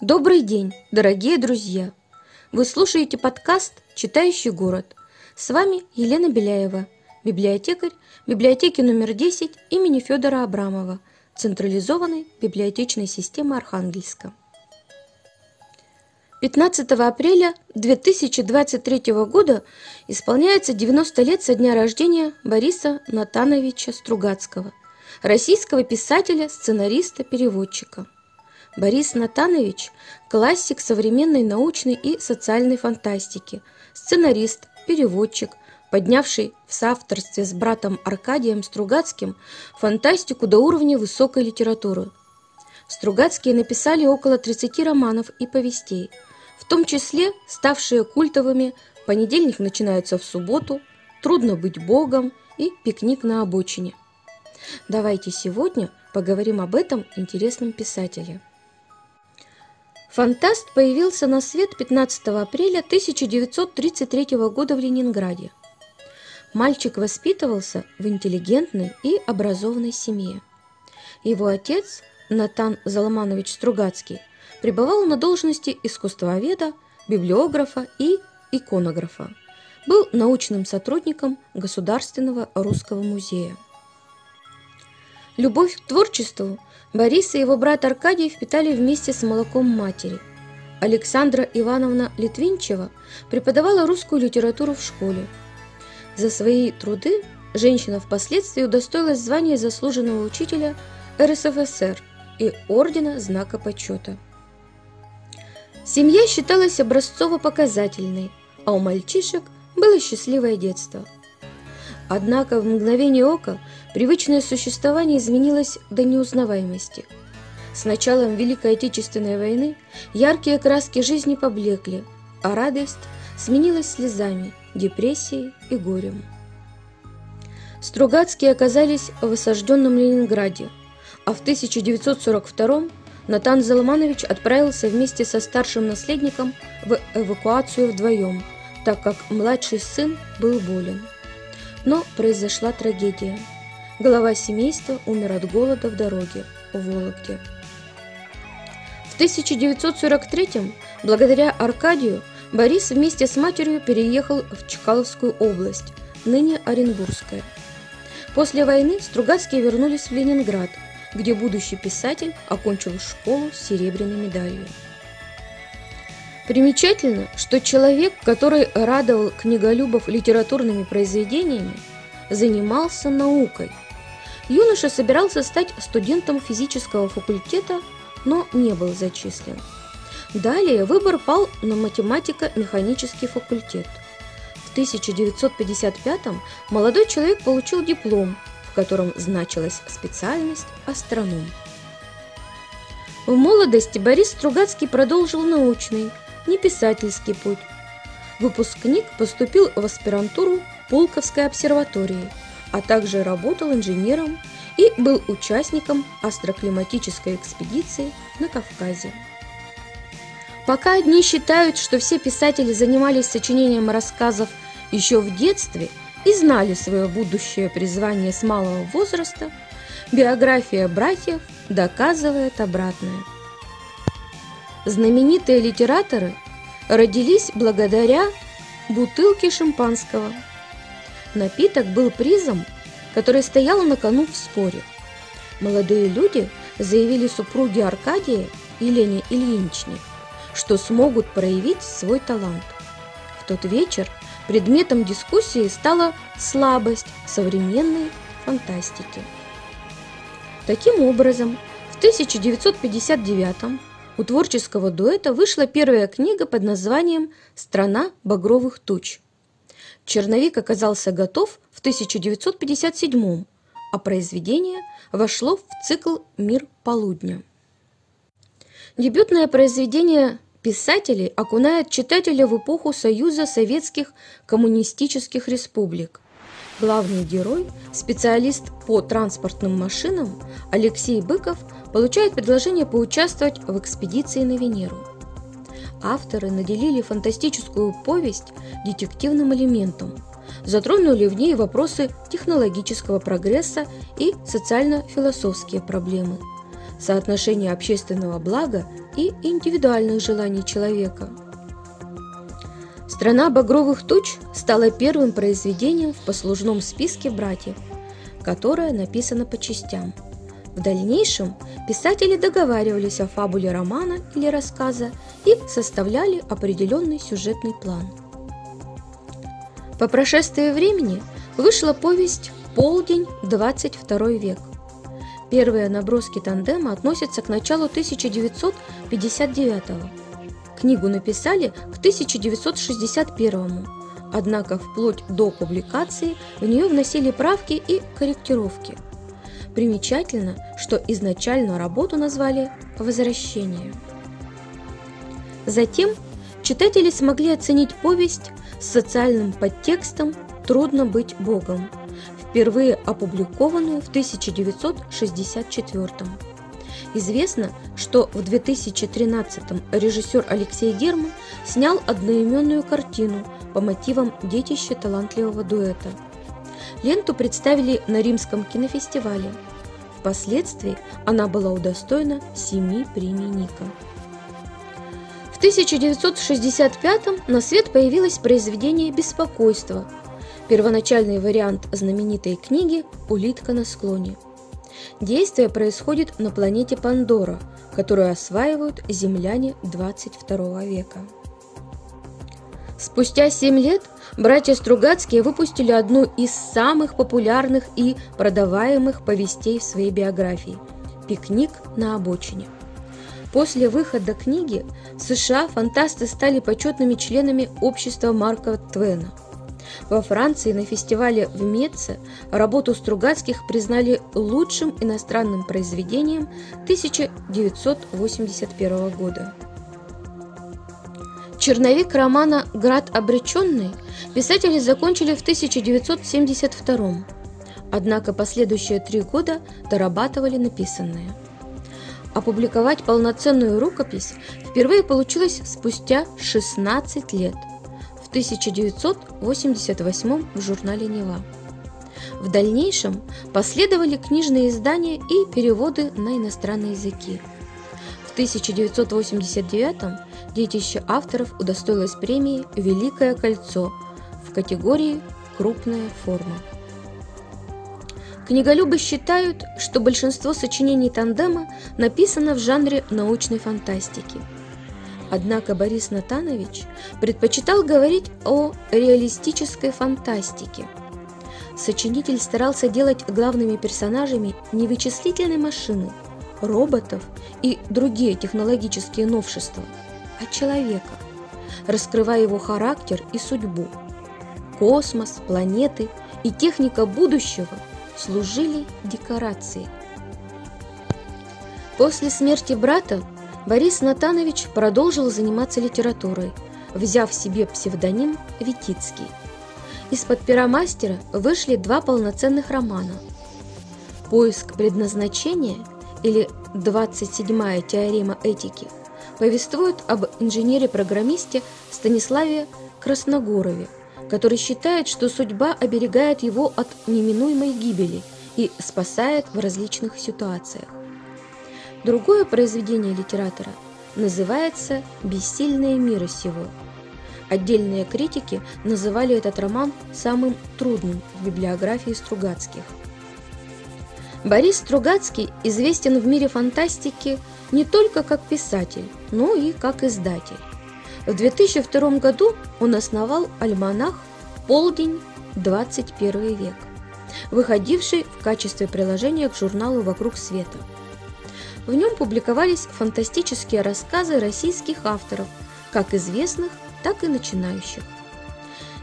Добрый день, дорогие друзья! Вы слушаете подкаст «Читающий город». С вами Елена Беляева, библиотекарь библиотеки номер 10 имени Федора Абрамова, централизованной библиотечной системы Архангельска. 15 апреля 2023 года исполняется 90 лет со дня рождения Бориса Натановича Стругацкого, российского писателя, сценариста, переводчика. Борис Натанович – классик современной научной и социальной фантастики, сценарист, переводчик, поднявший в соавторстве с братом Аркадием Стругацким фантастику до уровня высокой литературы. Стругацкие написали около 30 романов и повестей – в том числе ставшие культовыми «Понедельник начинается в субботу», «Трудно быть Богом» и «Пикник на обочине». Давайте сегодня поговорим об этом интересном писателе. Фантаст появился на свет 15 апреля 1933 года в Ленинграде. Мальчик воспитывался в интеллигентной и образованной семье. Его отец, Натан Заломанович Стругацкий, пребывал на должности искусствоведа, библиографа и иконографа. Был научным сотрудником Государственного русского музея. Любовь к творчеству Борис и его брат Аркадий впитали вместе с молоком матери. Александра Ивановна Литвинчева преподавала русскую литературу в школе. За свои труды женщина впоследствии удостоилась звания заслуженного учителя РСФСР и Ордена Знака Почета. Семья считалась образцово-показательной, а у мальчишек было счастливое детство. Однако в мгновение ока привычное существование изменилось до неузнаваемости. С началом Великой Отечественной войны яркие краски жизни поблекли, а радость сменилась слезами, депрессией и горем. Стругацкие оказались в осажденном Ленинграде, а в 1942 Натан Залманович отправился вместе со старшим наследником в эвакуацию вдвоем, так как младший сын был болен. Но произошла трагедия. Глава семейства умер от голода в дороге в Вологде. В 1943 благодаря Аркадию Борис вместе с матерью переехал в Чкаловскую область, ныне Оренбургская. После войны Стругацкие вернулись в Ленинград – где будущий писатель окончил школу с серебряной медалью. Примечательно, что человек, который радовал книголюбов литературными произведениями, занимался наукой. Юноша собирался стать студентом физического факультета, но не был зачислен. Далее выбор пал на математико-механический факультет. В 1955 молодой человек получил диплом в котором значилась специальность астроном. В молодости Борис Стругацкий продолжил научный, не писательский путь. Выпускник поступил в аспирантуру Пулковской обсерватории, а также работал инженером и был участником астроклиматической экспедиции на Кавказе. Пока одни считают, что все писатели занимались сочинением рассказов еще в детстве – и знали свое будущее призвание с малого возраста, биография братьев доказывает обратное. Знаменитые литераторы родились благодаря бутылке шампанского. Напиток был призом, который стоял на кону в споре. Молодые люди заявили супруге Аркадия Лене Ильиничне, что смогут проявить свой талант. В тот вечер Предметом дискуссии стала слабость современной фантастики. Таким образом, в 1959 у творческого дуэта вышла первая книга под названием «Страна багровых туч». Черновик оказался готов в 1957 а произведение вошло в цикл «Мир полудня». Дебютное произведение писателей окунает читателя в эпоху Союза Советских Коммунистических Республик. Главный герой, специалист по транспортным машинам Алексей Быков получает предложение поучаствовать в экспедиции на Венеру. Авторы наделили фантастическую повесть детективным элементом, затронули в ней вопросы технологического прогресса и социально-философские проблемы – соотношение общественного блага и индивидуальных желаний человека. «Страна багровых туч» стала первым произведением в послужном списке братьев, которое написано по частям. В дальнейшем писатели договаривались о фабуле романа или рассказа и составляли определенный сюжетный план. По прошествии времени вышла повесть «Полдень, 22 век», Первые наброски тандема относятся к началу 1959 -го. Книгу написали к 1961 однако вплоть до публикации в нее вносили правки и корректировки. Примечательно, что изначально работу назвали «Возвращение». Затем читатели смогли оценить повесть с социальным подтекстом «Трудно быть Богом», впервые опубликованную в 1964 Известно, что в 2013 режиссер Алексей Герман снял одноименную картину по мотивам детища талантливого дуэта. Ленту представили на Римском кинофестивале. Впоследствии она была удостоена семи премий Ника. В 1965 на свет появилось произведение «Беспокойство», Первоначальный вариант знаменитой книги «Улитка на склоне». Действие происходит на планете Пандора, которую осваивают земляне 22 века. Спустя 7 лет братья Стругацкие выпустили одну из самых популярных и продаваемых повестей в своей биографии – «Пикник на обочине». После выхода книги в США фантасты стали почетными членами общества Марка Твена – во Франции на фестивале в Меце работу Стругацких признали лучшим иностранным произведением 1981 года. Черновик романа «Град обреченный» писатели закончили в 1972 однако последующие три года дорабатывали написанное. Опубликовать полноценную рукопись впервые получилось спустя 16 лет – 1988 в журнале «Нева». В дальнейшем последовали книжные издания и переводы на иностранные языки. В 1989 детище авторов удостоилось премии «Великое кольцо» в категории «Крупная форма». Книголюбы считают, что большинство сочинений тандема написано в жанре научной фантастики – Однако Борис Натанович предпочитал говорить о реалистической фантастике. Сочинитель старался делать главными персонажами не вычислительные машины, роботов и другие технологические новшества, а человека, раскрывая его характер и судьбу. Космос, планеты и техника будущего служили декорацией. После смерти брата Борис Натанович продолжил заниматься литературой, взяв себе псевдоним Витицкий. Из-под пера мастера вышли два полноценных романа «Поиск предназначения» или «27-я теорема этики» повествует об инженере-программисте Станиславе Красногорове, который считает, что судьба оберегает его от неминуемой гибели и спасает в различных ситуациях. Другое произведение литератора называется «Бессильные мира сего». Отдельные критики называли этот роман самым трудным в библиографии Стругацких. Борис Стругацкий известен в мире фантастики не только как писатель, но и как издатель. В 2002 году он основал альманах «Полдень. 21 век», выходивший в качестве приложения к журналу «Вокруг света». В нем публиковались фантастические рассказы российских авторов, как известных, так и начинающих.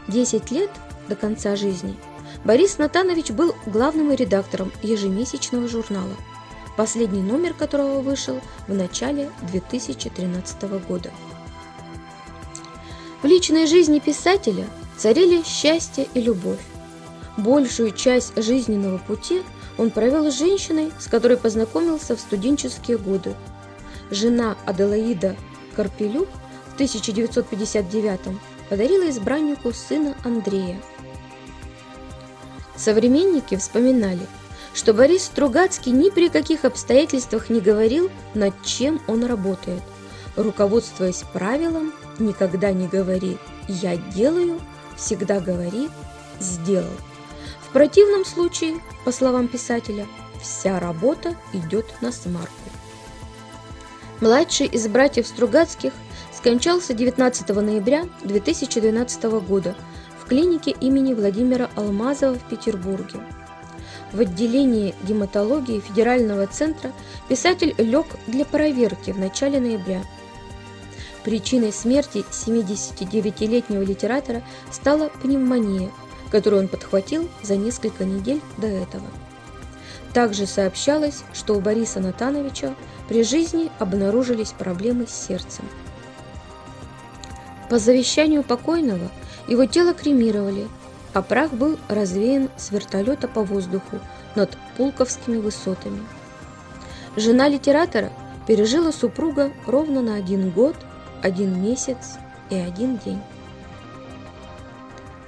Десять лет до конца жизни Борис Натанович был главным редактором ежемесячного журнала, последний номер которого вышел в начале 2013 года. В личной жизни писателя царили счастье и любовь. Большую часть жизненного пути – он провел с женщиной, с которой познакомился в студенческие годы. Жена Аделаида Карпелюк в 1959 подарила избраннику сына Андрея. Современники вспоминали, что Борис Стругацкий ни при каких обстоятельствах не говорил, над чем он работает. Руководствуясь правилом «никогда не говори «я делаю», всегда говори «сделал». В противном случае, по словам писателя, вся работа идет на смарку. Младший из братьев Стругацких скончался 19 ноября 2012 года в клинике имени Владимира Алмазова в Петербурге. В отделении гематологии Федерального центра писатель лег для проверки в начале ноября. Причиной смерти 79-летнего литератора стала пневмония, которую он подхватил за несколько недель до этого. Также сообщалось, что у Бориса Натановича при жизни обнаружились проблемы с сердцем. По завещанию покойного его тело кремировали, а прах был развеян с вертолета по воздуху над Пулковскими высотами. Жена литератора пережила супруга ровно на один год, один месяц и один день.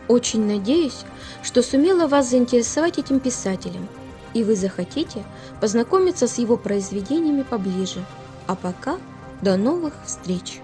Очень надеюсь, что сумела вас заинтересовать этим писателем – и вы захотите познакомиться с его произведениями поближе. А пока до новых встреч!